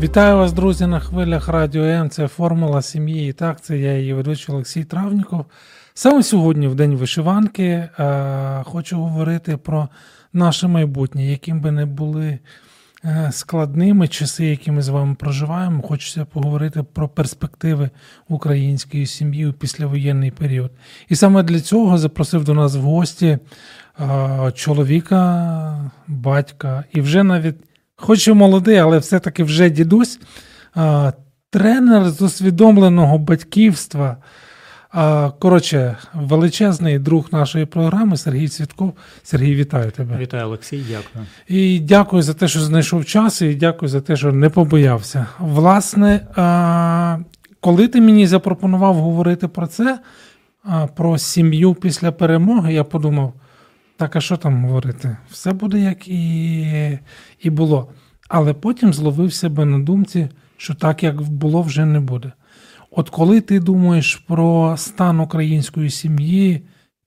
Вітаю вас, друзі, на хвилях Радіо М. Це формула сім'ї. І так, це я її ведучий Олексій Травніков. Саме сьогодні, в День вишиванки, е, хочу говорити про наше майбутнє, яким би не були е, складними часи, які ми з вами проживаємо. Хочеться поговорити про перспективи української сім'ї у післявоєнний період. І саме для цього запросив до нас в гості е, чоловіка, батька і вже навіть. Хоч і молодий, але все-таки вже дідусь, тренер з усвідомленого батьківства. Коротше, величезний друг нашої програми Сергій Цвітков. Сергій, вітаю тебе. Вітаю, Олексій, дякую. І дякую за те, що знайшов час, і дякую за те, що не побоявся. Власне, коли ти мені запропонував говорити про це, про сім'ю після перемоги, я подумав. Так, а що там говорити? Все буде як і і було. Але потім зловив себе на думці, що так, як було, вже не буде. От коли ти думаєш про стан української сім'ї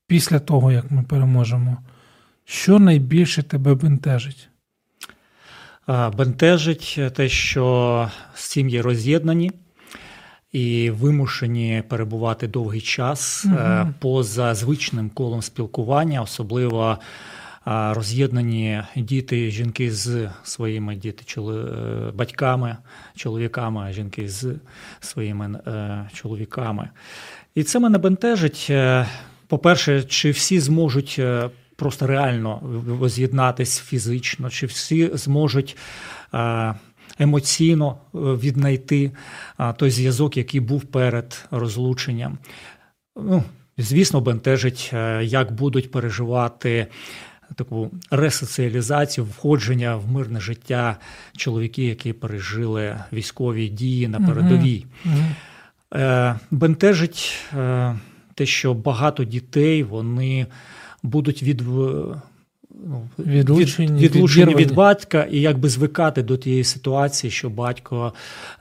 після того, як ми переможемо, що найбільше тебе бентежить? Бентежить те, що сім'ї роз'єднані і вимушені перебувати довгий час угу. поза звичним колом спілкування, особливо роз'єднані діти, жінки з своїми діти, чоли, е, батьками, чоловіками, жінки з своїми е, чоловіками. І це мене бентежить. По-перше, чи всі зможуть просто реально воз'єднатись фізично, чи всі зможуть емоційно е, віднайти той зв'язок, який був перед розлученням. Ну, Звісно, бентежить, е, як будуть переживати таку ресоціалізацію, входження в мирне життя чоловіки, які пережили військові дії на передовій. Mm-hmm. Бентежить те, що багато дітей вони будуть від ну, відлучені, від, відлучені від батька і якби звикати до тієї ситуації, що батько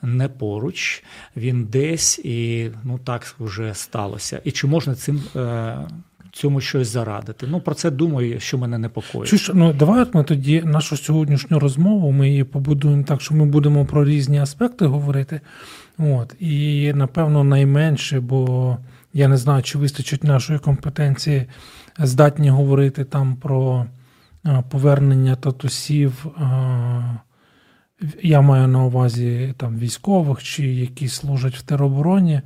не поруч, він десь, і ну так вже сталося. І чи можна цим. Е, Цьому щось зарадити. Ну про це думаю, що мене непокоїть. Чуш, ну давай ми тоді нашу сьогоднішню розмову ми її побудуємо так, що ми будемо про різні аспекти говорити. От і напевно найменше, бо я не знаю, чи вистачить нашої компетенції здатні говорити там про повернення татусів. Я маю на увазі там військових чи які служать в теробороні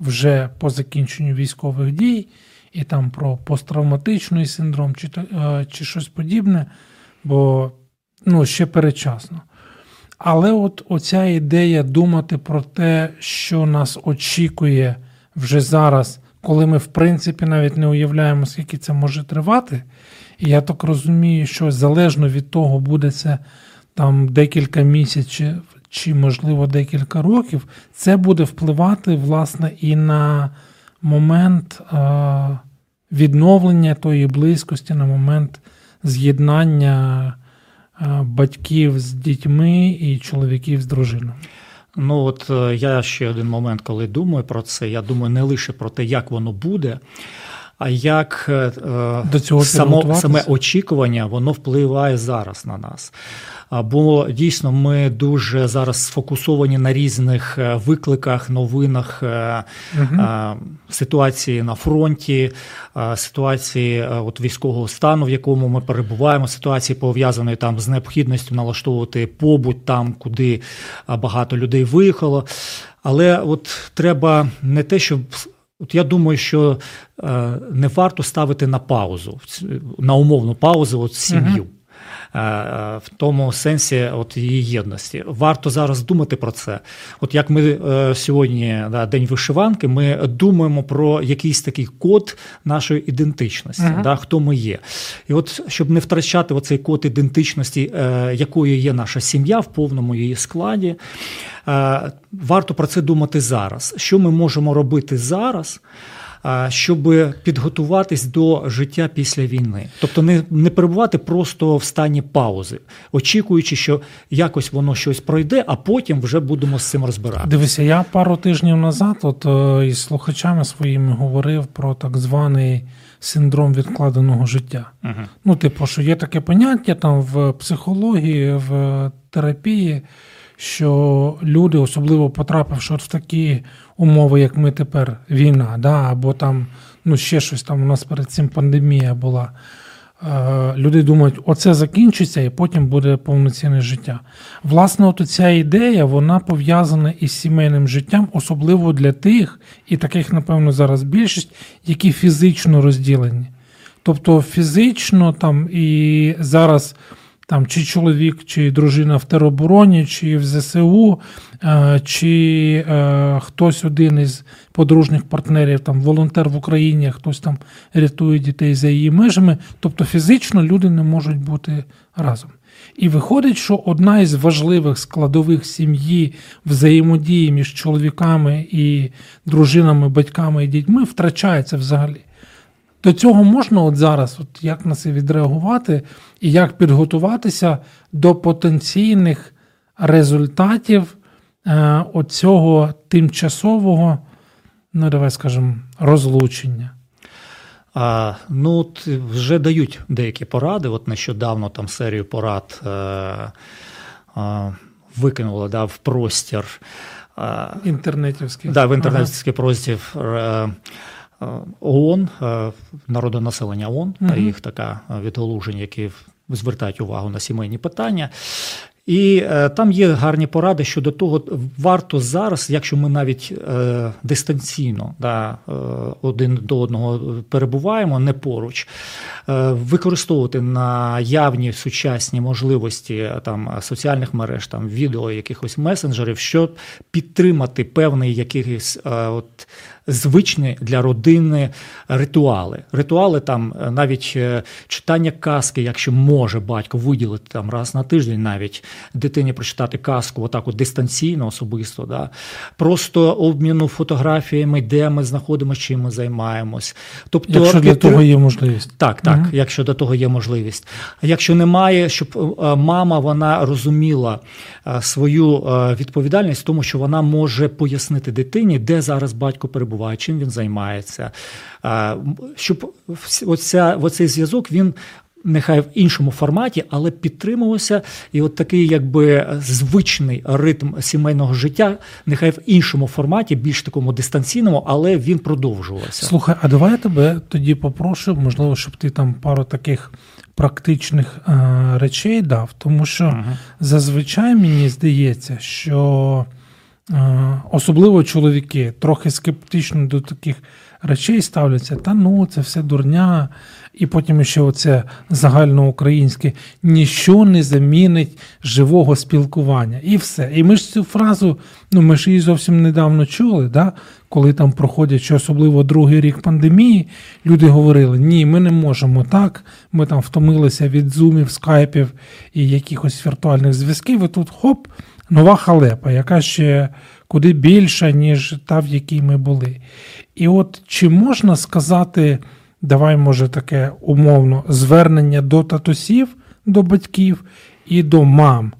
вже по закінченню військових дій, і там про посттравматичний синдром чи чи щось подібне, бо ну, ще перечасно. Але от оця ідея думати про те, що нас очікує вже зараз коли ми, в принципі, навіть не уявляємо, скільки це може тривати. І я так розумію, що залежно від того, буде це там декілька місяців чи, можливо, декілька років, це буде впливати, власне, і на момент е- відновлення тої близькості, на момент з'єднання е- батьків з дітьми і чоловіків з дружиною. Ну от е, я ще один момент, коли думаю про це. Я думаю не лише про те, як воно буде, а як е, До цього само, саме очікування воно впливає зараз на нас. Бо дійсно ми дуже зараз сфокусовані на різних е, викликах, новинах угу. ситуації на фронті, ситуації от військового стану, в якому ми перебуваємо, ситуації пов'язаної там з необхідністю налаштовувати побут там, куди багато людей виїхало. Але от треба не те, щоб. От я думаю, що е, не варто ставити на паузу, на умовну паузу от сім'ю. В тому сенсі от її єдності. Варто зараз думати про це. От як ми сьогодні да, день вишиванки, ми думаємо про якийсь такий код нашої ідентичності, uh-huh. да, хто ми є. І от щоб не втрачати оцей код ідентичності, якою є наша сім'я в повному її складі. Варто про це думати зараз. Що ми можемо робити зараз? Щоб підготуватись до життя після війни, тобто не не перебувати просто в стані паузи, очікуючи, що якось воно щось пройде, а потім вже будемо з цим розбиратися. Дивися, я пару тижнів назад, от е, із слухачами своїми говорив про так званий синдром відкладеного життя. Угу. Ну, типу, що є таке поняття там в психології, в терапії що люди, особливо потрапивши в такі умови, як ми тепер, війна, да, або там ну ще щось там у нас перед цим пандемія була. Е, люди думають, оце закінчиться і потім буде повноцінне життя. Власне, от ця ідея вона пов'язана із сімейним життям, особливо для тих, і таких, напевно, зараз більшість, які фізично розділені. Тобто фізично там і зараз там чи чоловік, чи дружина в теробороні, чи в ЗСУ, е, чи е, хтось один із подружніх партнерів, там волонтер в Україні, хтось там рятує дітей за її межами. Тобто фізично люди не можуть бути разом. І виходить, що одна із важливих складових сім'ї взаємодії між чоловіками і дружинами, батьками і дітьми втрачається взагалі. До цього можна от зараз, от як на це відреагувати, і як підготуватися до потенційних результатів е, оцього тимчасового, ну давай скажемо, розлучення. А, Ну, вже дають деякі поради. От нещодавно там серію порад е, е, викинула да, в простір. Інтернетівський. Да, в інтернетівський ага. простір. Е, ООН, е, народонаселення ООН та їх така е, відголуження, які звертають увагу на сімейні питання. І е, там є гарні поради щодо того, варто зараз, якщо ми навіть е, дистанційно да, е, один до одного перебуваємо не поруч, е, використовувати наявні сучасні можливості там соціальних мереж, там відео, якихось месенджерів, щоб підтримати певний якийсь е, от звичні для родини ритуали. Ритуали там е, навіть е, читання казки, якщо може батько виділити там раз на тиждень, навіть дитині прочитати казку, отак от дистанційно, особисто, да? просто обміну фотографіями, де ми знаходимося, чим ми займаємось. Тобто, Якщо для того є можливість. Так, так, угу. якщо до того є можливість. А якщо немає, щоб е, мама вона розуміла свою відповідальність, тому що вона може пояснити дитині, де зараз батько перебуває, чим він займається. Щоб оця, оцей зв'язок він. Нехай в іншому форматі, але підтримувався, і от такий, якби звичний ритм сімейного життя, нехай в іншому форматі, більш такому дистанційному, але він продовжувався. Слухай, а давай я тебе тоді попрошу, можливо, щоб ти там пару таких практичних е, речей дав, тому що ага. зазвичай мені здається, що Е, особливо чоловіки трохи скептично до таких речей ставляться, та ну це все дурня. І потім ще оце загальноукраїнське ніщо не замінить живого спілкування. І все. І ми ж цю фразу, ну ми ж її зовсім недавно чули, да? коли там проходять що особливо другий рік пандемії, люди говорили: ні, ми не можемо так, ми там втомилися від зумів, скайпів і якихось віртуальних зв'язків. І тут хоп нова халепа, яка ще куди більша, ніж та, в якій ми були. І от чи можна сказати, давай, може, таке умовно звернення до татусів, до батьків і до мам.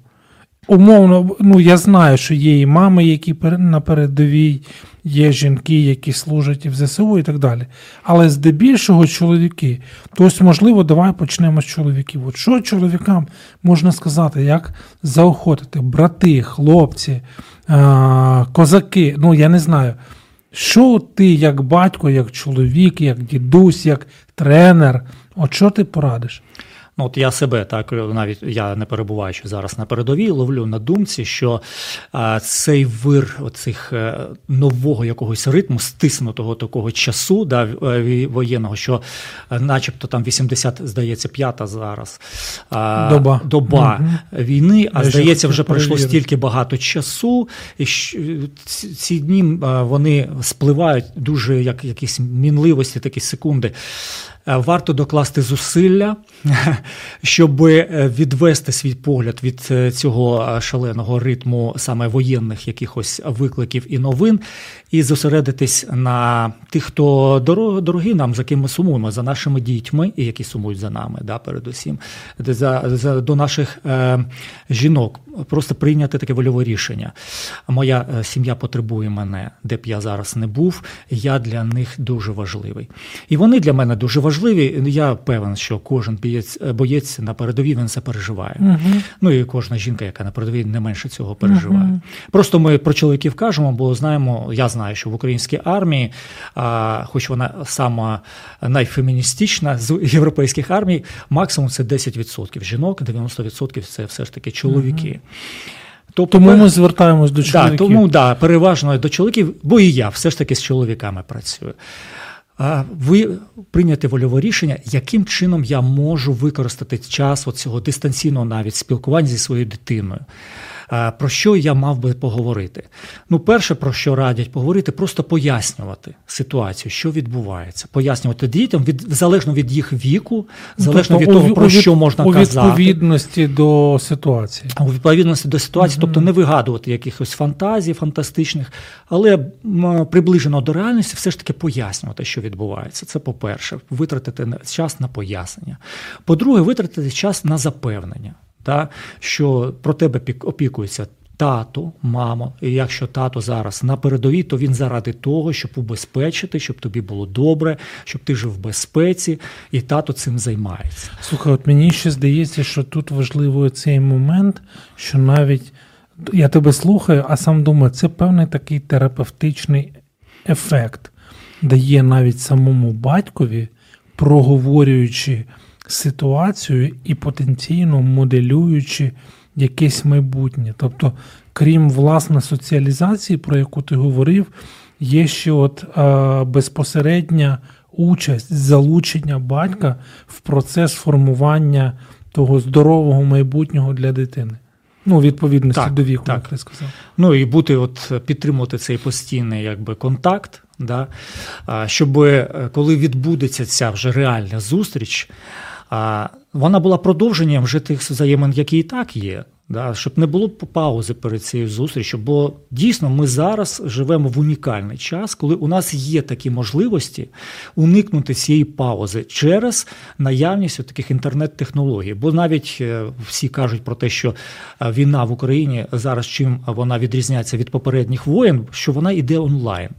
Умовно, ну я знаю, що є і мами, які на передовій, є жінки, які служать і в ЗСУ і так далі. Але здебільшого чоловіки. Тобто, можливо, давай почнемо з чоловіків. От що чоловікам можна сказати, як заохотити брати, хлопці, козаки, ну я не знаю. Що ти, як батько, як чоловік, як дідусь, як тренер, от що ти порадиш? Ну, от я себе так навіть я не перебуваючи зараз на передовій, ловлю на думці, що а, цей вир оцих е, нового якогось ритму, стиснутого такого часу, да, е, воєнного, що, е, начебто, там 80, здається, п'ята зараз а, доба, доба угу. війни, а я здається, вже пройшло стільки багато часу, і ці дні вони спливають дуже як якісь мінливості, такі секунди. Е, варто докласти зусилля, щоб е, відвести свій погляд від е, цього шаленого ритму саме воєнних якихось викликів і новин, і зосередитись на тих, хто дорогі нам, за ким ми сумуємо, за нашими дітьми, і які сумують за нами, да, передусім, за, за до наших е, жінок. Просто прийняти таке вольове рішення. Моя сім'я потребує мене, де б я зараз не був. Я для них дуже важливий. І вони для мене дуже важливі важливі. Я певен, що кожен боєць боєць на передовій він це переживає. uh Ну і кожна жінка, яка на передовій не менше цього переживає. uh Просто ми про чоловіків кажемо, бо знаємо, я знаю, що в українській армії, а, хоч вона сама найфеміністична з європейських армій, максимум це 10% жінок, 90% це все ж таки чоловіки. uh Тобто Тому ми звертаємось до чоловіків. Да, Тому да, переважно до чоловіків, бо і я все ж таки з чоловіками працюю ви прийняти вольове рішення, яким чином я можу використати час цього дистанційного навіть спілкування зі своєю дитиною. Про що я мав би поговорити? Ну, перше, про що радять поговорити, просто пояснювати ситуацію, що відбувається, пояснювати дітям від залежно від їх віку, ну, залежно тобто, від того, про у, що можна у казати. У відповідності до ситуації. У відповідності до ситуації, mm-hmm. тобто не вигадувати якихось фантазій фантастичних, але приближено до реальності, все ж таки пояснювати, що відбувається. Це по-перше, витратити час на пояснення. По-друге, витратити час на запевнення та, що про тебе опікується тато, мама. І якщо тато зараз на передовій, то він заради того, щоб убезпечити, щоб тобі було добре, щоб ти жив в безпеці, і тато цим займається. Слухай, от мені ще здається, що тут важливий цей момент, що навіть я тебе слухаю, а сам думаю, це певний такий терапевтичний ефект, дає навіть самому батькові, проговорюючи ситуацію і потенційно моделюючи якесь майбутнє. Тобто, крім власне соціалізації, про яку ти говорив, є ще от е, безпосередня участь, залучення батька в процес формування того здорового майбутнього для дитини. Ну, відповідності так, до віку, так. як ти сказав. Ну і бути, от підтримувати цей постійний якби контакт, да, щоб е, коли відбудеться ця вже реальна зустріч, вона була продовженням вже тих взаємин, які і так є. Да, Щоб не було паузи перед цією зустрічю, бо дійсно ми зараз живемо в унікальний час, коли у нас є такі можливості уникнути цієї паузи через наявність таких інтернет-технологій. Бо навіть е, всі кажуть про те, що е, війна в Україні зараз чим вона відрізняється від попередніх воєн, що вона йде онлайн.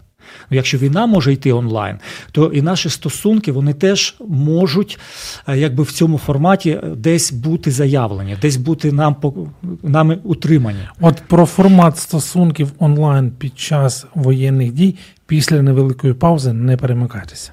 Ну, якщо війна може йти онлайн, то і наші стосунки вони теж можуть е, якби в цьому форматі десь бути заявлені, десь бути нам нами утримані. От про формат стосунків онлайн під час воєнних дій після невеликої паузи не перемикайтеся.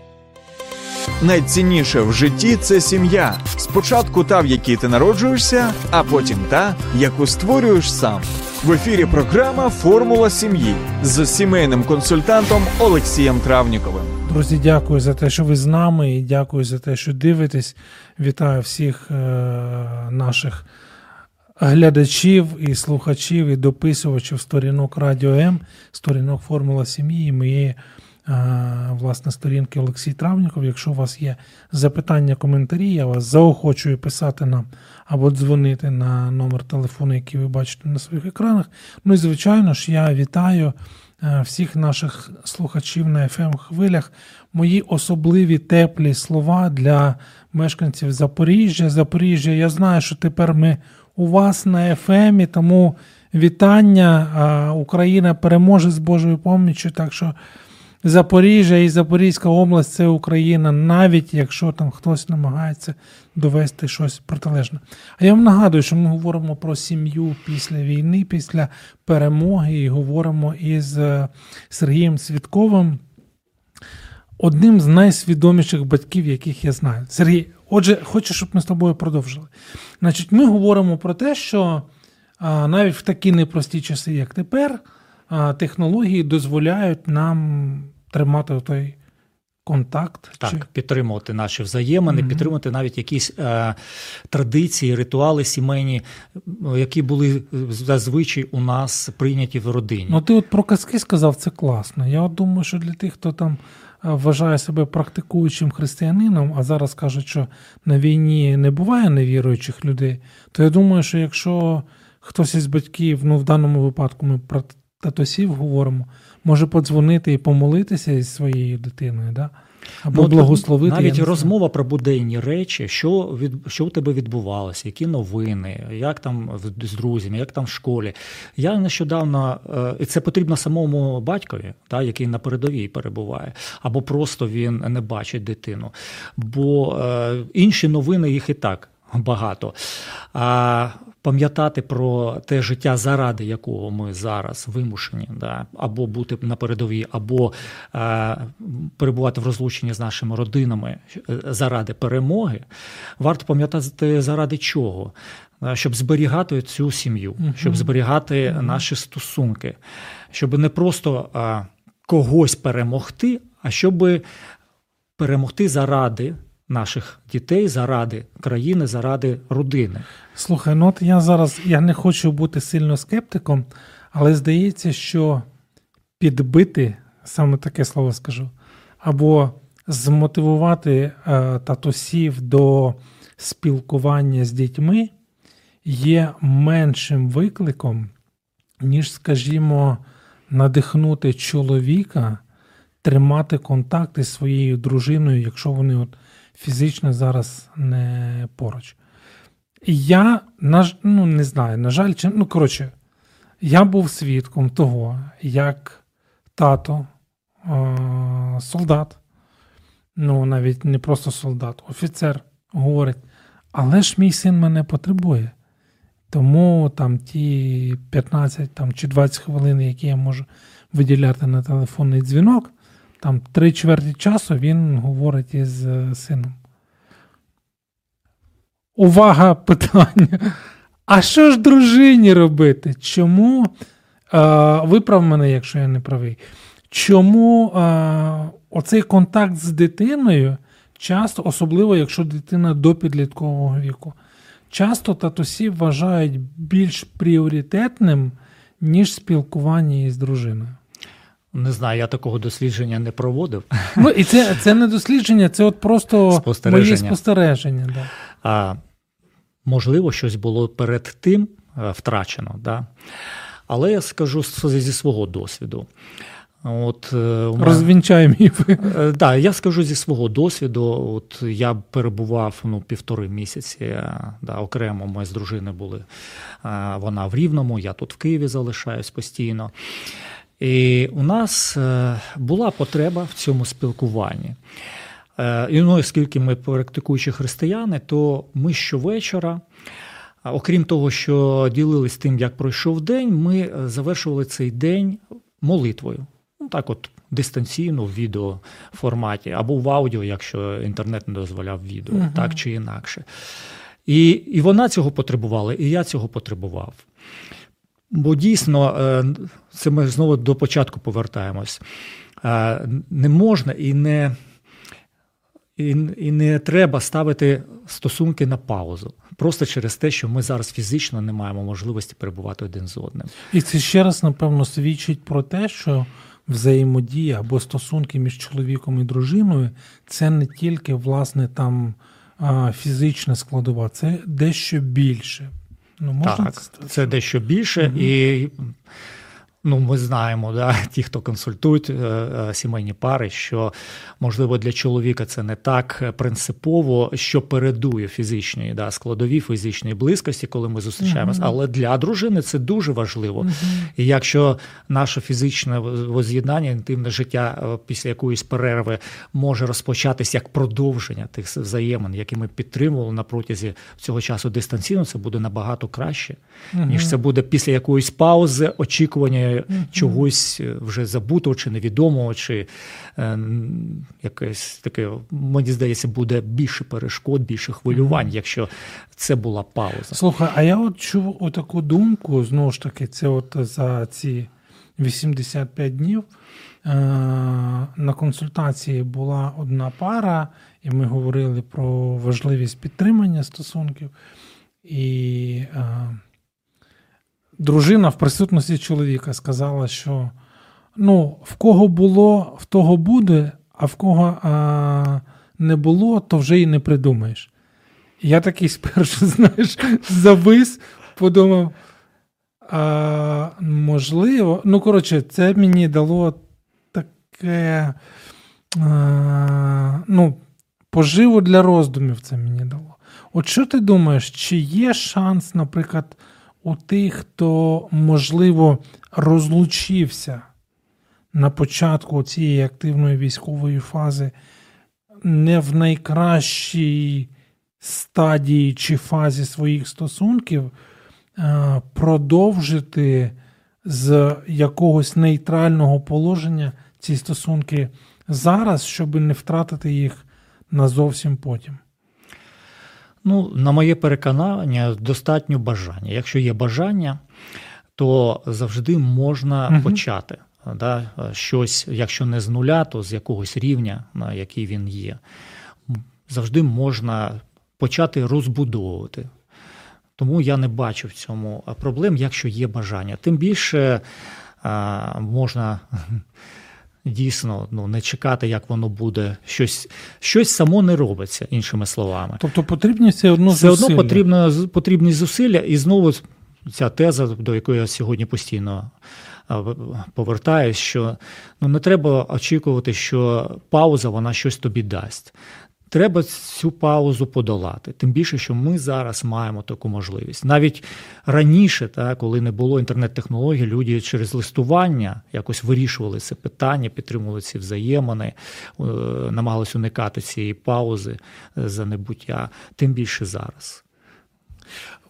Найцінніше в житті це сім'я. Спочатку та, в якій ти народжуєшся, а потім та, яку створюєш сам. В ефірі програма Формула сім'ї з сімейним консультантом Олексієм Травніковим. Друзі, дякую за те, що ви з нами, і дякую за те, що дивитесь. Вітаю всіх е- наших глядачів і слухачів, і дописувачів сторінок Радіо М, сторінок Формула сім'ї моєї власне сторінки Олексій Травніков. Якщо у вас є запитання, коментарі, я вас заохочую писати нам або дзвонити на номер телефону, який ви бачите на своїх екранах. Ну і звичайно ж, я вітаю е, всіх наших слухачів на fm хвилях мої особливі теплі слова для мешканців Запоріжжя. Запоріжжя, я знаю, що тепер ми у вас на ФМі, тому вітання. Україна переможе з Божою поміччю. Так що Запоріжжя і Запорізька область це Україна, навіть якщо там хтось намагається довести щось протилежне. А я вам нагадую, що ми говоримо про сім'ю після війни, після перемоги, і говоримо із е, Сергієм Свідковим, одним з найсвідоміших батьків, яких я знаю. Сергій, отже, хочу, щоб ми з тобою продовжили. Значить, ми говоримо про те, що навіть в такі непрості часи, як тепер, технології дозволяють нам тримати той контакт. Так, чи... підтримувати наші взаємини, mm-hmm. підтримувати навіть якісь е, традиції, ритуали сімейні, які були зазвичай у нас прийняті в родині. Ну, ти от про казки сказав, це класно. Я от думаю, що для тих, хто там. Е, вважає себе практикуючим християнином, а зараз кажуть, що на війні не буває невіруючих людей, то я думаю, що якщо хтось із батьків, ну в даному випадку ми татусів говоримо, може подзвонити і помолитися із своєю дитиною. Да? Або ну, благословити. Навіть розмова про буденні речі, що від що у тебе відбувалося, які новини, як там з друзями, як там в школі. Я нещодавно, е, і це потрібно самому батькові, та, який на передовій перебуває, або просто він не бачить дитину. Бо е, інші новини їх і так багато. А пам'ятати про те життя, заради якого ми зараз вимушені, да, або бути на передовій, або е, перебувати в розлученні з нашими родинами е, заради перемоги, варто пам'ятати заради чого. Е, щоб зберігати цю сім'ю, щоб зберігати наші стосунки, щоб не просто а, когось перемогти, а щоб перемогти заради наших дітей, заради країни, заради родини. Слухай, ну от я зараз я не хочу бути сильно скептиком, але здається, що підбити, саме таке слово скажу, або змотивувати е, татусів до спілкування з дітьми є меншим викликом, ніж, скажімо, надихнути чоловіка тримати контакт із своєю дружиною, якщо вони от фізично зараз не поруч. Я на, ну не знаю, на жаль, чи ну коротше, я був свідком того, як тато, е, солдат, ну навіть не просто солдат, офіцер говорить, але ж мій син мене потребує. Тому там ті 15 там, чи 20 хвилин, які я можу виділяти на телефонний дзвінок, там три чверті часу він говорить із е, сином. Увага питання. А що ж дружині робити? Чому? Е, виправ мене, якщо я не правий. Чому е, оцей контакт з дитиною часто, особливо якщо дитина до підліткового віку, часто татусі вважають більш пріоритетним, ніж спілкування із дружиною? Не знаю, я такого дослідження не проводив. Ну і це це не дослідження, це от просто спостереження. мої спостереження. Да. А, Можливо, щось було перед тим е, втрачено. Да? Але я скажу зі свого досвіду. От, е, Розвінчай міфи. Е, да, я скажу зі свого досвіду. От Я перебував ну, півтори місяці. Да, Окремо ми з дружиною були. Вона в Рівному, я тут в Києві залишаюсь постійно. І у нас була потреба в цьому спілкуванні. Е, і ну, оскільки ми практикуючі християни, то ми щовечора, окрім того, що ділились тим, як пройшов день, ми завершували цей день молитвою. Ну, так от дистанційно в відеоформаті, або в аудіо, якщо інтернет не дозволяв відео, uh так чи інакше. І, І вона цього потребувала, і я цього потребував. Бо дійсно, е, це ми знову до початку повертаємось. Е, не можна і не і, і не треба ставити стосунки на паузу. Просто через те, що ми зараз фізично не маємо можливості перебувати один з одним. І це ще раз, напевно, свідчить про те, що взаємодія або стосунки між чоловіком і дружиною це не тільки власне там фізична складова, це дещо більше. Ну, можна Так, це дещо більше, угу. і Ну, ми знаємо, да, ті, хто консультують е, е, сімейні пари, що можливо для чоловіка це не так принципово, що передує фізичної да, складові фізичної близькості, коли ми зустрічаємося. Uh-huh. Але для дружини це дуже важливо. Uh-huh. І якщо наше фізичне воз'єднання, інтимне життя е, після якоїсь перерви може розпочатись як продовження тих взаємин, які ми підтримували на протязі цього часу дистанційно, це буде набагато краще, uh-huh. ніж це буде після якоїсь паузи, очікування чогось е, вже забутого чи невідомого, чи е, якесь таке, мені здається, буде більше перешкод, більше хвилювань, якщо це була пауза. Слухай, а я от чув отаку думку, знову ж таки, це от за ці 85 днів. Е, на консультації була одна пара, і ми говорили про важливість підтримання стосунків. І е, дружина в присутності чоловіка сказала, що ну, в кого було, в того буде, а в кого а, не було, то вже і не придумаєш. Я такий спершу, знаєш, завис, подумав. а, Можливо, ну, коротше, це мені дало таке а, ну, поживу для роздумів це мені дало. От що ти думаєш, чи є шанс, наприклад, у тих, хто, можливо, розлучився на початку цієї активної військової фази, не в найкращій стадії чи фазі своїх стосунків, продовжити з якогось нейтрального положення ці стосунки зараз, щоб не втратити їх назовсім потім. Ну, на моє переконання, достатньо бажання. Якщо є бажання, то завжди можна угу. почати. Да, Щось, якщо не з нуля, то з якогось рівня, на який він є. Завжди можна почати розбудовувати. Тому я не бачу в цьому проблем, якщо є бажання. Тим більше можна дійсно ну, не чекати, як воно буде. Щось щось само не робиться, іншими словами. Тобто потрібні все одно все одно потрібно, потрібні зусилля, і знову ця теза, до якої я сьогодні постійно. Повертаюсь, що ну не треба очікувати, що пауза вона щось тобі дасть. Треба цю паузу подолати. Тим більше, що ми зараз маємо таку можливість. Навіть раніше, так, коли не було інтернет-технологій, люди через листування якось вирішували це питання, підтримували ці взаємини, е, намагалися уникати цієї паузи е, за небуття. Тим більше зараз.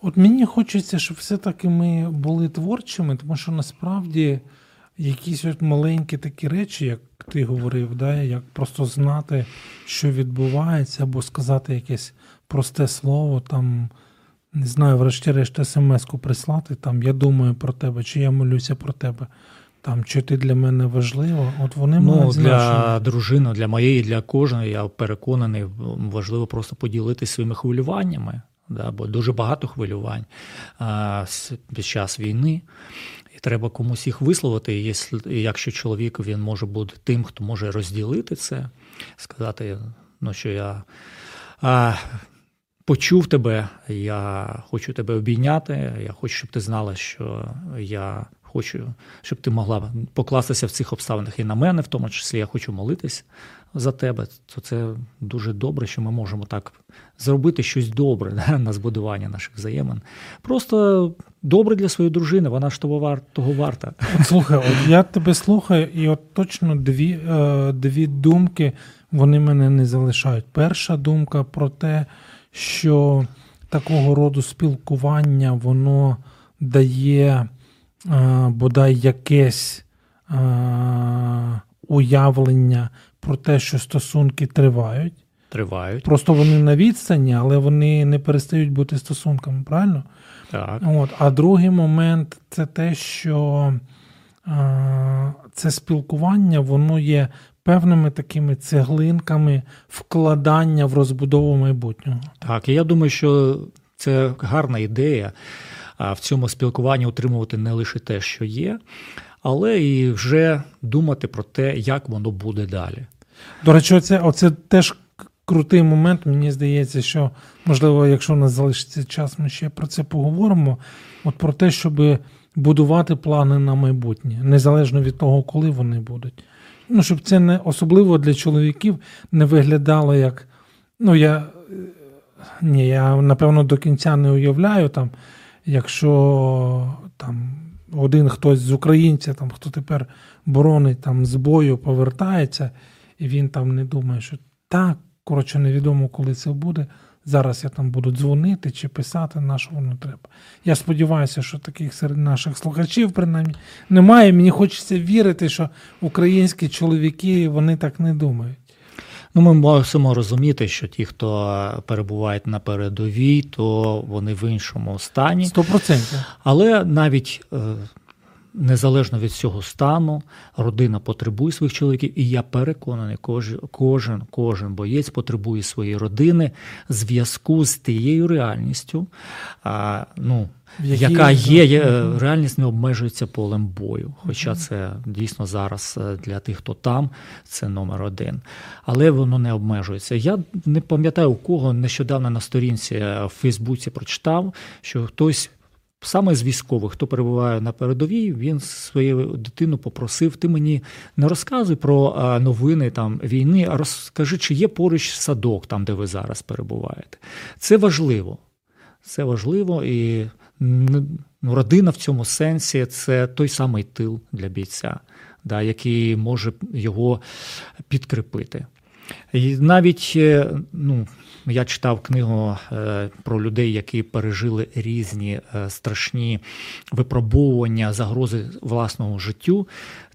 От мені хочеться, щоб все-таки ми були творчими, тому що насправді якісь от маленькі такі речі, як ти говорив, да, як просто знати, що відбувається, або сказати якесь просте слово, там, не знаю, врешті-решт смс-ку прислати, там я думаю про тебе, чи я молюся про тебе. Там, чи ти для мене важливо, от вони ну, мають для значення. дружини, для моєї, для кожної, я переконаний, важливо просто поділитися своїми хвилюваннями, да, бо дуже багато хвилювань а, під час війни треба комусь їх висловити. Якщо чоловік він може бути тим, хто може розділити це, сказати, ну що я а, почув тебе, я хочу тебе обійняти, я хочу, щоб ти знала, що я хочу, щоб ти могла покластися в цих обставинах і на мене, в тому числі я хочу молитись за тебе, то це дуже добре, що ми можемо так зробити щось добре на збудування наших взаємин. Просто добре для своєї дружини, вона ж того, вар, того варта. От Слухай, от я тебе слухаю, і от точно дві, е, дві думки вони мене не залишають. Перша думка про те, що такого роду спілкування воно дає е, бодай якесь. Е, Уявлення про те, що стосунки тривають. Тривають. Просто вони на відстані, але вони не перестають бути стосунками, правильно? Так. От. А другий момент це те, що е, це спілкування, воно є певними такими цеглинками вкладання в розбудову майбутнього. Так, і я думаю, що це гарна ідея в цьому спілкуванні утримувати не лише те, що є але і вже думати про те, як воно буде далі. До речі, оце, оце теж крутий момент. Мені здається, що можливо, якщо у нас залишиться час, ми ще про це поговоримо. От про те, щоб будувати плани на майбутнє, незалежно від того, коли вони будуть. Ну, Щоб це не особливо для чоловіків не виглядало як. Ну, я ні, я напевно до кінця не уявляю, там, якщо там один хтось з українців, там, хто тепер боронить там, з бою, повертається, і він там не думає, що так, коротше, невідомо, коли це буде. Зараз я там буду дзвонити чи писати, на що воно треба. Я сподіваюся, що таких серед наших слухачів, принаймні, немає. Мені хочеться вірити, що українські чоловіки вони так не думають. Ну, ми мусимо розуміти, що ті, хто перебувають на передовій, то вони в іншому стані. 100%. Але навіть е, незалежно від цього стану, родина потребує своїх чоловіків, і я переконаний, кожен, кожен, кожен боєць потребує своєї родини зв'язку з тією реальністю. А, ну, яка є, реальність не обмежується полем бою. Хоча це дійсно зараз е, для тих, хто там, це номер один. Але воно не обмежується. Я не пам'ятаю, у кого нещодавно на сторінці е, в Фейсбуці прочитав, що хтось. Саме з військових, хто перебуває на передовій, він свою дитину попросив: ти мені не розказуй про новини там війни, а розкажи, чи є поруч садок, там де ви зараз перебуваєте. Це важливо. Це важливо і ну, родина в цьому сенсі це той самий тил для бійця, да, який може його підкріпити. І навіть е, ну, я читав книгу е, про людей, які пережили різні е, страшні випробовування, загрози власного життю.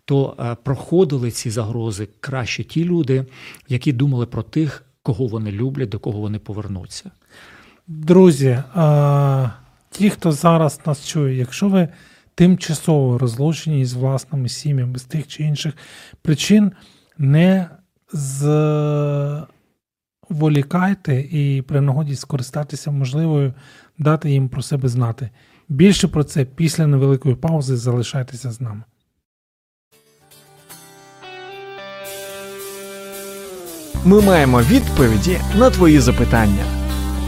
То проходили ці загрози краще ті люди, які думали про тих, кого вони люблять, до кого вони повернуться. Друзі, ті, хто зараз нас чує, якщо ви тимчасово розлучені з власними сім'ями з тих чи інших причин, не зволікайте і при нагоді скористатися можливою дати їм про себе знати. Більше про це після невеликої паузи залишайтеся з нами. Ми маємо відповіді на твої запитання.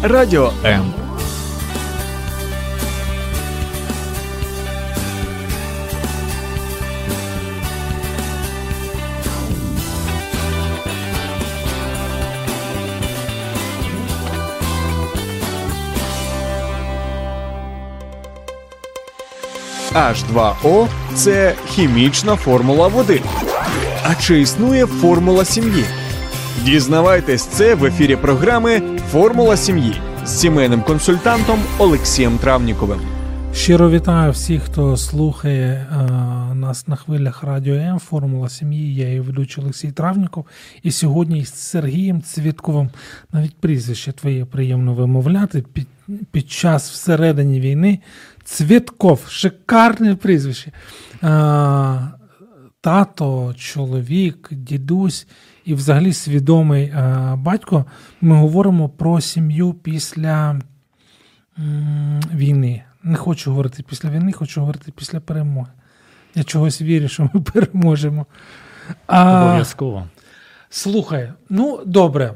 Радіо М. H2O – це хімічна формула води. А чи існує формула сім'ї? Дізнавайтесь це в ефірі програми Формула сім'ї з сімейним консультантом Олексієм Травніковим. Щиро вітаю всіх, хто слухає а, е, нас на хвилях радіо М. Формула сім'ї. Я її ведучий Олексій Травніков. І сьогодні з Сергієм Цвітковим навіть прізвище твоє приємно вимовляти під під час всередині війни. Цвітков, шикарне прізвище. А, Тато, чоловік, дідусь і взагалі свідомий е, батько, ми говоримо про сім'ю після війни. Не хочу говорити після війни, хочу говорити після перемоги. Я чогось вірю, що ми переможемо. А, Обов'язково. Слухай, ну добре.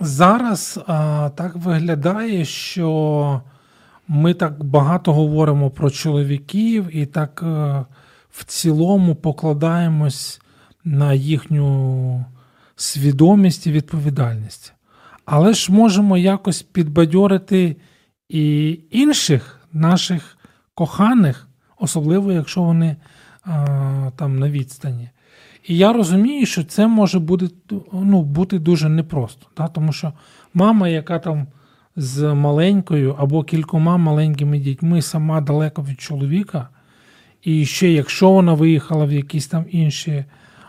Зараз а, так виглядає, що ми так багато говоримо про чоловіків і так е, в цілому покладаємось на їхню свідомість і відповідальність. Але ж можемо якось підбадьорити і інших наших коханих, особливо якщо вони а, там на відстані. І я розумію, що це може бути ну, бути дуже непросто, да? тому що мама, яка там з маленькою або кількома маленькими дітьми сама далеко від чоловіка, і ще якщо вона виїхала в якісь там інші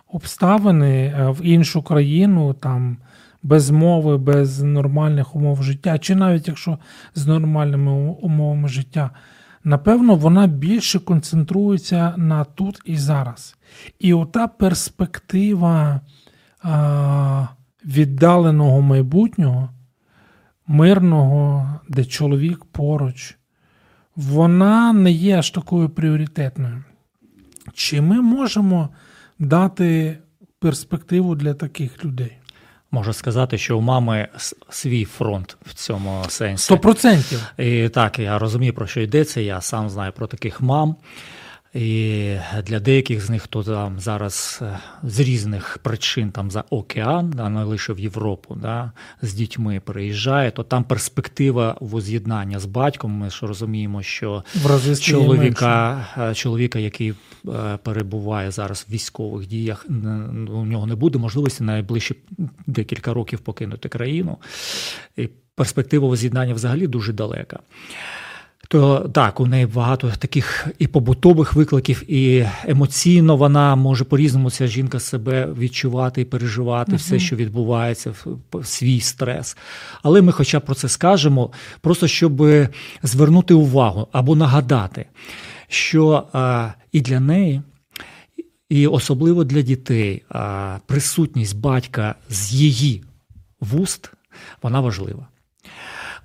обставини е, в іншу країну, там без мови, без нормальних умов життя, чи навіть якщо з нормальними умовами життя, напевно, вона більше концентрується на тут і зараз. І ота перспектива а, віддаленого майбутнього, мирного, де чоловік поруч, вона не є аж такою пріоритетною. Чи ми можемо дати перспективу для таких людей? Можу сказати, що у мами свій фронт в цьому сенсі. Сто процентів. І так, я розумію, про що йдеться. Я сам знаю про таких мам. І для деяких з них, хто там зараз е, з різних причин там за океан, а не лише в Європу, да, з дітьми приїжджає, то там перспектива воз'єднання з батьком. Ми ж розуміємо, що чоловіка, е, чоловіка, який е, перебуває зараз в військових діях, у нього не буде можливості найближчі декілька років покинути країну. І Перспектива воз'єднання взагалі дуже далека. То так, у неї багато таких і побутових викликів, і емоційно вона може по-різному ця жінка себе відчувати і переживати uh-huh. все, що відбувається, свій стрес. Але ми, хоча б про це скажемо, просто щоб звернути увагу або нагадати, що а, і для неї, і особливо для дітей, а, присутність батька з її вуст, вона важлива.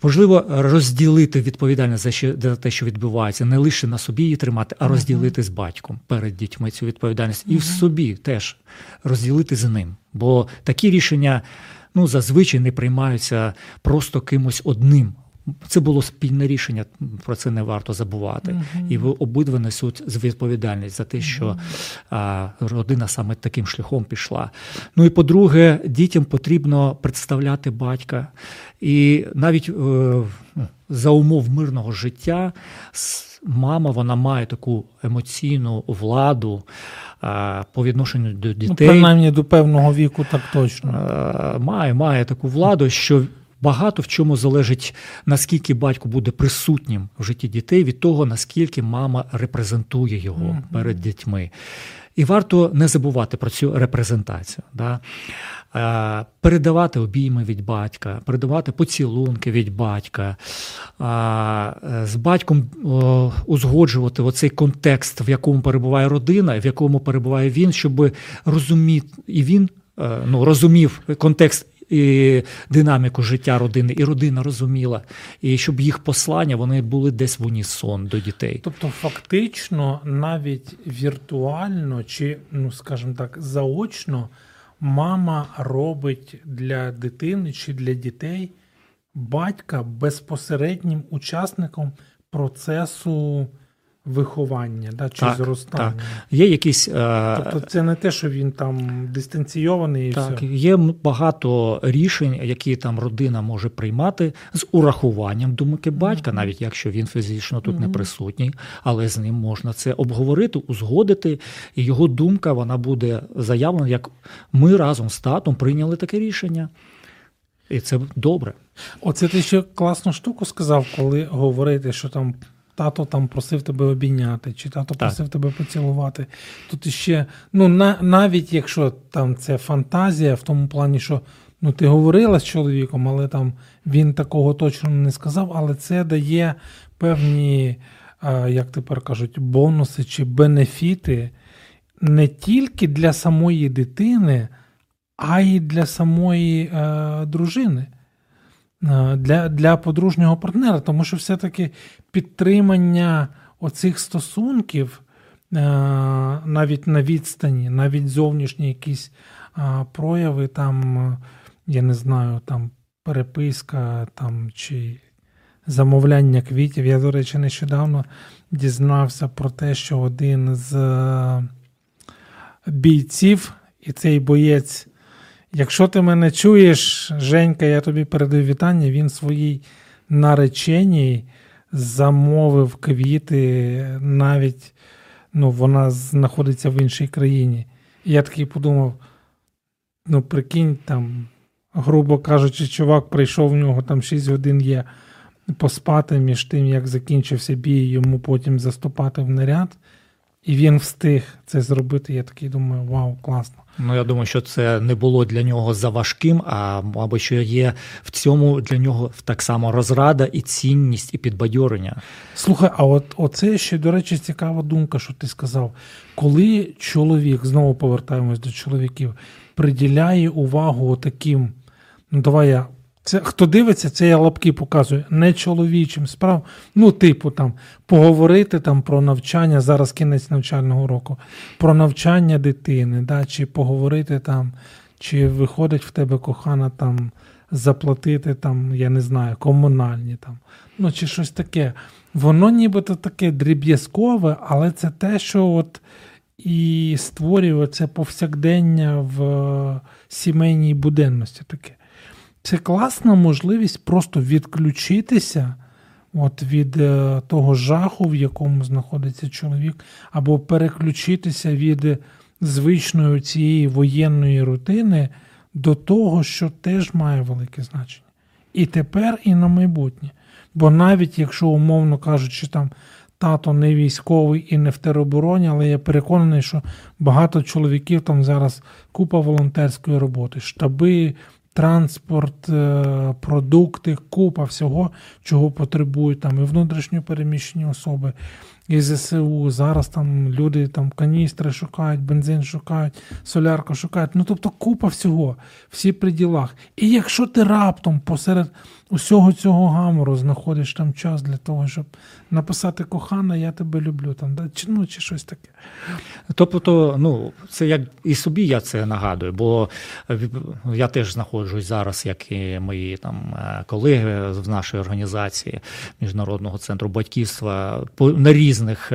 Важливо розділити відповідальність за що за те, що відбувається, не лише на собі її тримати, а розділити з батьком перед дітьми цю відповідальність і в собі теж розділити з ним. Бо такі рішення ну зазвичай не приймаються просто кимось одним. Це було спільне рішення, про це не варто забувати. Uh-huh. І ви обидва несуть відповідальність за те, що uh-huh. а, родина саме таким шляхом пішла. Ну і по-друге, дітям потрібно представляти батька. І навіть е, за умов мирного життя мама вона має таку емоційну владу. По відношенню до ну, дітей. Ну, принаймні до певного віку, так точно. Має має таку владу, що багато в чому залежить, наскільки батько буде присутнім в житті дітей від того, наскільки мама репрезентує його mm-hmm. перед дітьми. І варто не забувати про цю репрезентацію. Да? Передавати обійми від батька, передавати поцілунки від батька, з батьком узгоджувати оцей контекст, в якому перебуває родина, в якому перебуває він, щоб розуміти і він е, ну, розумів контекст і динаміку життя родини, і родина розуміла, і щоб їх послання вони були десь в унісон до дітей. Тобто, фактично, навіть віртуально чи, ну скажімо так, заочно мама робить для дитини чи для дітей батька безпосереднім учасником процесу виховання да, чи так, зростання. Так. Є якісь, е, Тобто це не те, що він там дистанційований. і Так, все. Є багато рішень, які там родина може приймати з урахуванням думки батька, mm-hmm. навіть якщо він фізично тут mm-hmm. не присутній, але з ним можна це обговорити, узгодити, і його думка вона буде заявлена, як ми разом з татом прийняли таке рішення. І це добре. Оце ти ще класну штуку сказав, коли говорити, що там тато там просив тебе обійняти, чи тато так. просив тебе поцілувати. Тут іще, ну на, навіть якщо там це фантазія, в тому плані, що ну ти говорила з чоловіком, але там він такого точно не сказав, але це дає певні, як тепер кажуть, бонуси чи бенефіти не тільки для самої дитини, а й для самої е, дружини. Е, для для подружнього партнера, тому що все-таки підтримання оцих стосунків е, навіть на відстані, навіть зовнішні якісь е, прояви, там, я не знаю, там переписка там, чи замовляння квітів. Я, до речі, нещодавно дізнався про те, що один з бійців, і цей боєць. Якщо ти мене чуєш, Женька, я тобі передаю вітання, він своїй нареченій замовив квіти, навіть ну, вона знаходиться в іншій країні. І я такий подумав: ну, прикинь, там, грубо кажучи, чувак прийшов в нього там 6 годин є поспати між тим, як закінчився бій, йому потім заступати в наряд. І він встиг це зробити. Я такий думаю, вау, класно. Ну, я думаю, що це не було для нього заважким, а мабуть, що є в цьому для нього так само розрада і цінність, і підбадьорення. Слухай, а от оце ще, до речі, цікава думка, що ти сказав. Коли чоловік, знову повертаємось до чоловіків, приділяє увагу таким, ну давай я це хто дивиться, це я лапки показую не чоловічим справ. Ну, типу, там поговорити там про навчання, зараз кінець навчального року, про навчання дитини, да, чи поговорити там, чи виходить в тебе кохана там заплатити, там, я не знаю, комунальні там, ну чи щось таке. Воно нібито таке дріб'язкове, але це те, що от і створює це повсякдення в сімейній буденності таке. Це класна можливість просто відключитися от від е, того жаху, в якому знаходиться чоловік, або переключитися від звичної цієї воєнної рутини до того, що теж має велике значення. І тепер, і на майбутнє. Бо навіть якщо, умовно кажучи, там тато не військовий і не в теробороні, але я переконаний, що багато чоловіків там зараз купа волонтерської роботи, штаби, транспорт, е, продукти, купа всього, чого потребують там і внутрішньо переміщені особи, і ЗСУ. Зараз там люди там каністри шукають, бензин шукають, солярку шукають. Ну тобто купа всього, всі при ділах. І якщо ти раптом посеред усього цього гамору знаходиш там час для того, щоб написати кохана, я тебе люблю, там, да? чи ну, чи щось таке. Тобто, ну, це як і собі я це нагадую, бо я теж знаходжусь зараз, як і мої там е, колеги в нашій організації Міжнародного центру батьківства на різних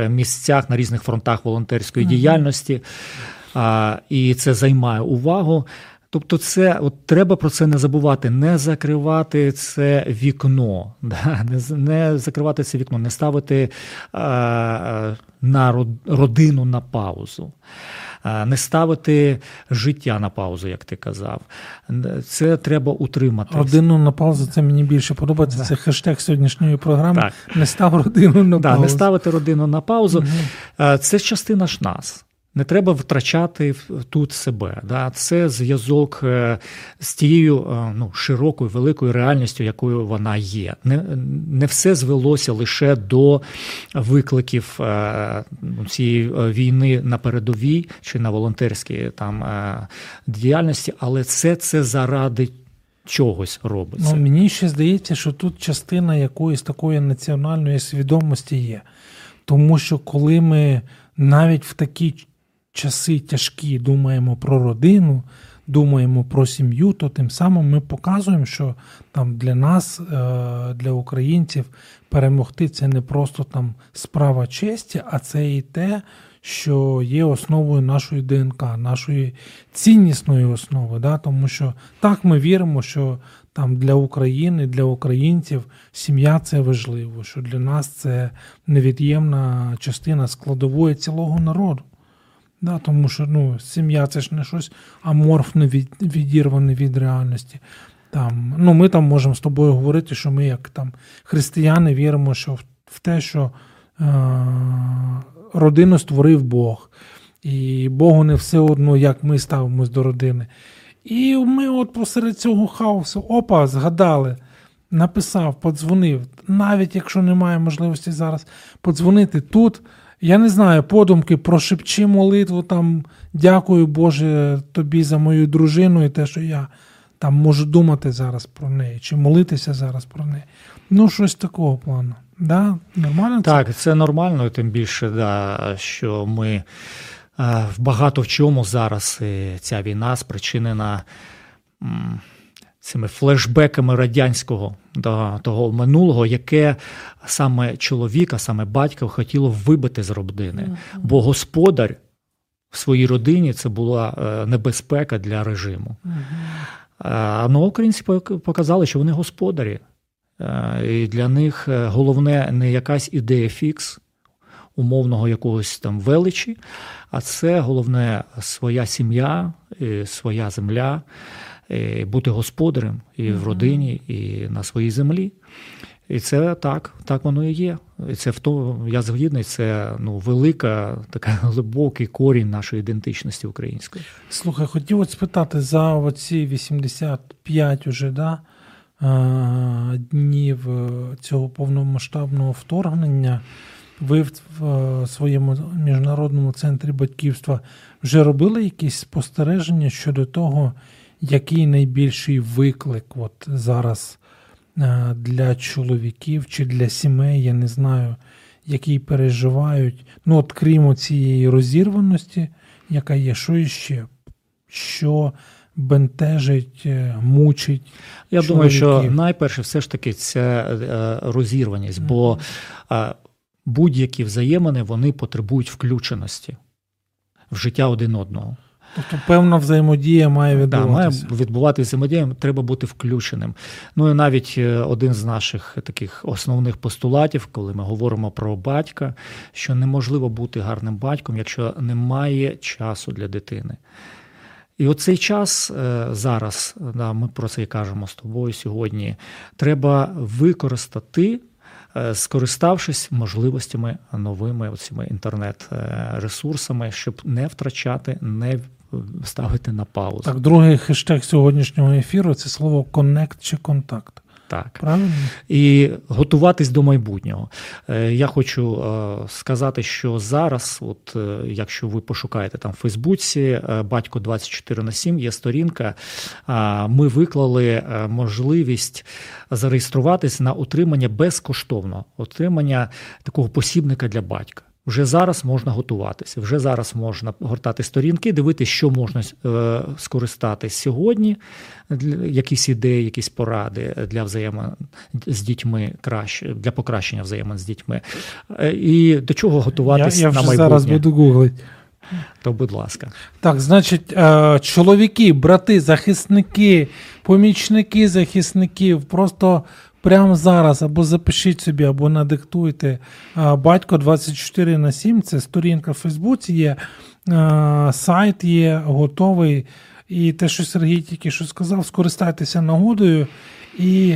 місцях, на різних фронтах волонтерської uh діяльності. А, І це займає увагу. Тобто, це от треба про це не забувати, не закривати це вікно, да? не не закривати це вікно, не ставити а, на родину на паузу, не ставити життя на паузу, як ти казав. Це треба утримати. Родину на паузу це мені більше подобається. Так. Це хештег сьогоднішньої програми. Так. Не став родину на так, паузу. Не ставити родину на паузу. Угу. Це частина ж нас. Не треба втрачати тут себе. Да? Це зв'язок е, з тією е, ну, широкою великою реальністю, якою вона є. Не не все звелося лише до викликів е, цієї війни на передовій чи на волонтерській там діяльності, але це це заради. Чогось робиться. Ну, Мені ще здається, що тут частина якоїсь такої національної свідомості є. Тому що коли ми навіть в такій часи тяжкі думаємо про родину, думаємо про сім'ю, то тим самим ми показуємо, що там для нас, е, для українців, перемогти це не просто там справа честі, а це і те, що є основою нашої ДНК, нашої ціннісної основи. Да? Тому що так ми віримо, що там для України, для українців сім'я це важливо, що для нас це невід'ємна частина складової цілого народу. Да, Тому що ну, сім'я це ж не щось аморфне, від, відірване від реальності. Там, ну, Ми там можемо з тобою говорити, що ми, як там християни, віримо що в, в те, що е, родину створив Бог. І Богу не все одно, як ми ставимось до родини. І ми от посеред цього хаосу, опа, згадали, написав, подзвонив. Навіть якщо немає можливості зараз подзвонити тут. Я не знаю, подумки прошепчи молитву там, дякую Боже тобі за мою дружину і те, що я там можу думати зараз про неї, чи молитися зараз про неї. Ну, щось такого плану. Да? Нормально? Це? Так, це нормально, тим більше, да, що ми е, багато в чому зараз ця війна спричинена цими флешбеками радянського до того минулого, яке саме чоловіка, саме батька хотіло вибити з родини. Mm-hmm. Бо господар в своїй родині це була е, небезпека для режиму. Mm-hmm. Ну, українці показали, що вони господарі. Е, і для них е, головне не якась ідея фікс. Умовного якогось там величі, а це головне своя сім'я, своя земля, Е, бути господарем і в родині, і на своїй землі. І це так, так воно і є. І це в то, я згідний, це ну, велика, така глибокий корінь нашої ідентичності української. Слухай, хотів от спитати за оці 85 уже да, е, днів е, цього повномасштабного вторгнення. Ви в своєму міжнародному центрі батьківства вже робили якісь спостереження щодо того, який найбільший виклик от зараз е, для чоловіків чи для сімей, я не знаю, які переживають. Ну, от крім цієї розірваності, яка є, що іще? Що бентежить, е, мучить. Я чоловіків. думаю, що найперше все ж таки це е, розірваність, бо будь-які взаємини вони потребують включеності в життя один одного. Тобто певна взаємодія має відбуватися. Да, має відбувати взаємодія, треба бути включеним. Ну і навіть е, один з наших таких основних постулатів, коли ми говоримо про батька, що неможливо бути гарним батьком, якщо немає часу для дитини. І оцей час е, зараз, да, ми про це і кажемо з тобою сьогодні, треба використати. Е, скориставшись можливостями новими цими інтернет-ресурсами, щоб не втрачати, не ставити на паузу. Так, другий хештег сьогоднішнього ефіру це слово connect чи контакт. Так. Правильно? І готуватись до майбутнього. Е, я хочу е, сказати, що зараз, от е, якщо ви пошукаєте там в Фейсбуці, батько 24 на 7 є сторінка. Ми виклали можливість зареєструватись на отримання безкоштовно, отримання такого посібника для батька. Вже зараз можна готуватися, вже зараз можна гортати сторінки, дивитися, що можна е, скористатись сьогодні, якісь ідеї, якісь поради для взаємин з дітьми краще, для покращення взаємин з дітьми. Е, і до чого готуватися на майбутнє. зараз буду гуглити. То, будь ласка. Так, значить, е, чоловіки, брати, захисники, помічники захисників, просто прямо зараз або запишіть собі, або надиктуйте. Батько 24 на 7 це сторінка в Фейсбуці є, сайт є готовий. І те, що Сергій тільки що сказав, скористайтеся нагодою і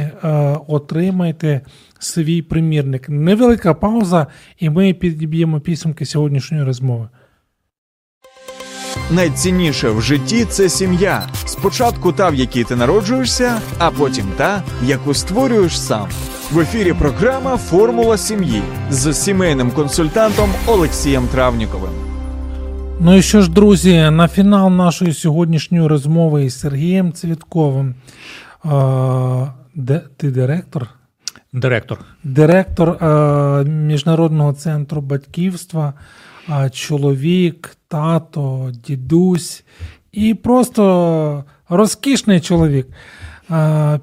отримайте свій примірник. Невелика пауза, і ми підіб'ємо підсумки сьогоднішньої розмови. Найцінніше в житті це сім'я. Спочатку та, в якій ти народжуєшся, а потім та, яку створюєш сам. В ефірі програма Формула сім'ї з сімейним консультантом Олексієм Травніковим. Ну і що ж, друзі, на фінал нашої сьогоднішньої розмови із Сергієм Цвітковим. А, де, Ти директор? Директор. Директор а, Міжнародного центру батьківства чоловік, тато, дідусь і просто розкішний чоловік.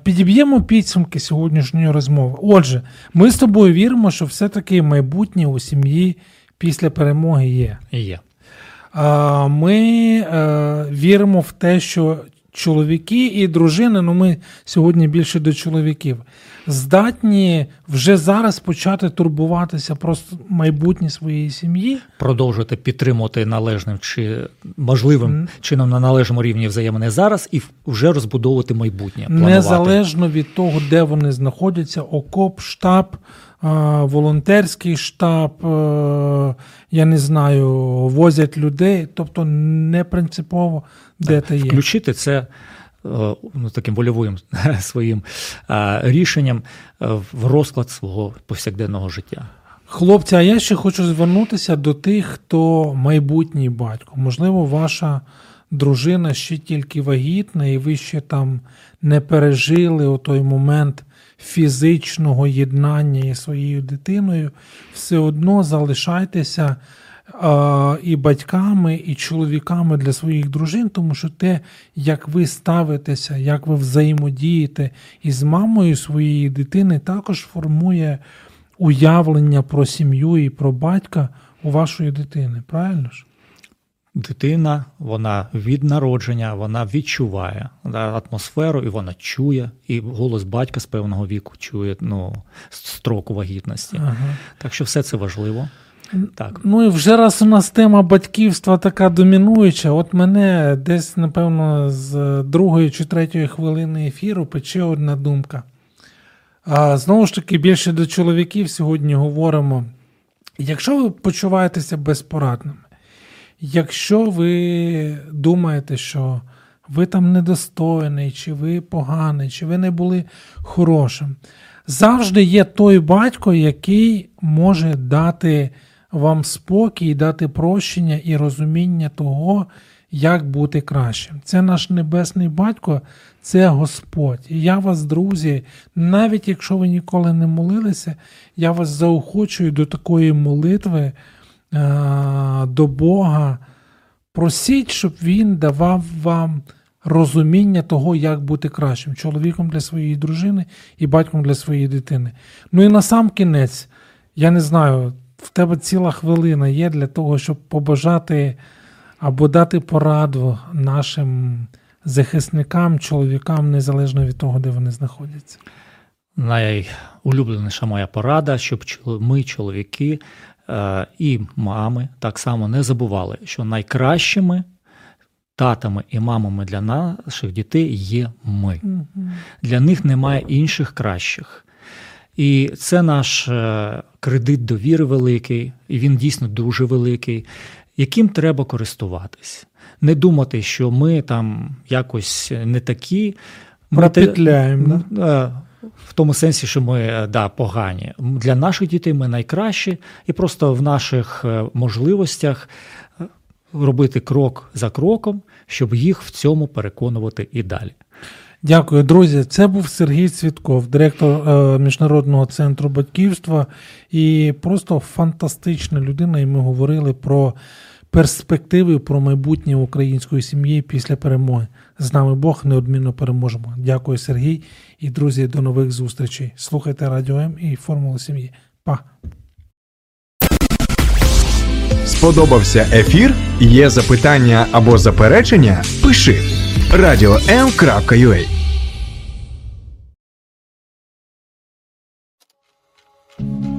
Підіб'ємо підсумки сьогоднішньої розмови. Отже, ми з тобою віримо, що все-таки майбутнє у сім'ї після перемоги є. Є. Ми е, віримо в те, що чоловіки і дружини, ну ми сьогодні більше до чоловіків, здатні вже зараз почати турбуватися про майбутнє своєї сім'ї, продовжувати підтримувати належним чи можливим mm. чином на належному рівні взаємини зараз і вже розбудовувати майбутнє. Планувати. Незалежно від того, де вони знаходяться, окоп, штаб. Волонтерський штаб, я не знаю, возять людей, тобто не принципово де ти є. Включити це Е, ну, таким вольовим своїм е, рішенням е, в розклад свого повсякденного життя. Хлопці, а я ще хочу звернутися до тих, хто майбутній батько. Можливо, ваша дружина ще тільки вагітна, і ви ще там не пережили у той момент фізичного єднання із своєю дитиною. Все одно залишайтеся і батьками, і чоловіками для своїх дружин, тому що те, як ви ставитеся, як ви взаємодієте із мамою своєї дитини, також формує уявлення про сім'ю і про батька у вашої дитини. Правильно ж? Дитина, вона від народження, вона відчуває атмосферу, і вона чує, і голос батька з певного віку чує ну, строку вагітності. Ага. Так що все це важливо. Так. Ну і вже раз у нас тема батьківства така домінуюча, от мене десь, напевно, з другої чи третьої хвилини ефіру пече одна думка. А Знову ж таки, більше до чоловіків сьогодні говоримо. Якщо ви почуваєтеся безпорадними, якщо ви думаєте, що ви там недостойний, чи ви поганий, чи ви не були хорошим, завжди є той батько, який може дати вам спокій, дати прощення і розуміння того, як бути кращим. Це наш небесний батько, це Господь. І я вас, друзі, навіть якщо ви ніколи не молилися, я вас заохочую до такої молитви до Бога. Просіть, щоб Він давав вам розуміння того, як бути кращим чоловіком для своєї дружини і батьком для своєї дитини. Ну і на сам кінець, я не знаю, в тебе ціла хвилина є для того, щоб побажати або дати пораду нашим захисникам, чоловікам, незалежно від того, де вони знаходяться. Найулюбленіша моя порада, щоб ми, чоловіки е, і мами, так само не забували, що найкращими татами і мамами для наших дітей є ми. Для них немає інших кращих. І це наш е, кредит довіри великий, і він дійсно дуже великий, яким треба користуватись. Не думати, що ми там якось не такі. Пропетляємо, да? В тому сенсі, що ми е, да, погані. Для наших дітей ми найкращі, і просто в наших е, можливостях робити крок за кроком, щоб їх в цьому переконувати і далі. Дякую, друзі. Це був Сергій Цвітков, директор е, Міжнародного центру батьківства, і просто фантастична людина. І ми говорили про перспективи, про майбутнє української сім'ї після перемоги. З нами Бог неодмінно переможемо. Дякую, Сергій і друзі. До нових зустрічей. Слухайте Радіо М і Формула сім'ї. Па! Сподобався ефір? Є запитання або заперечення? Пиши radio.m.ua Thank you.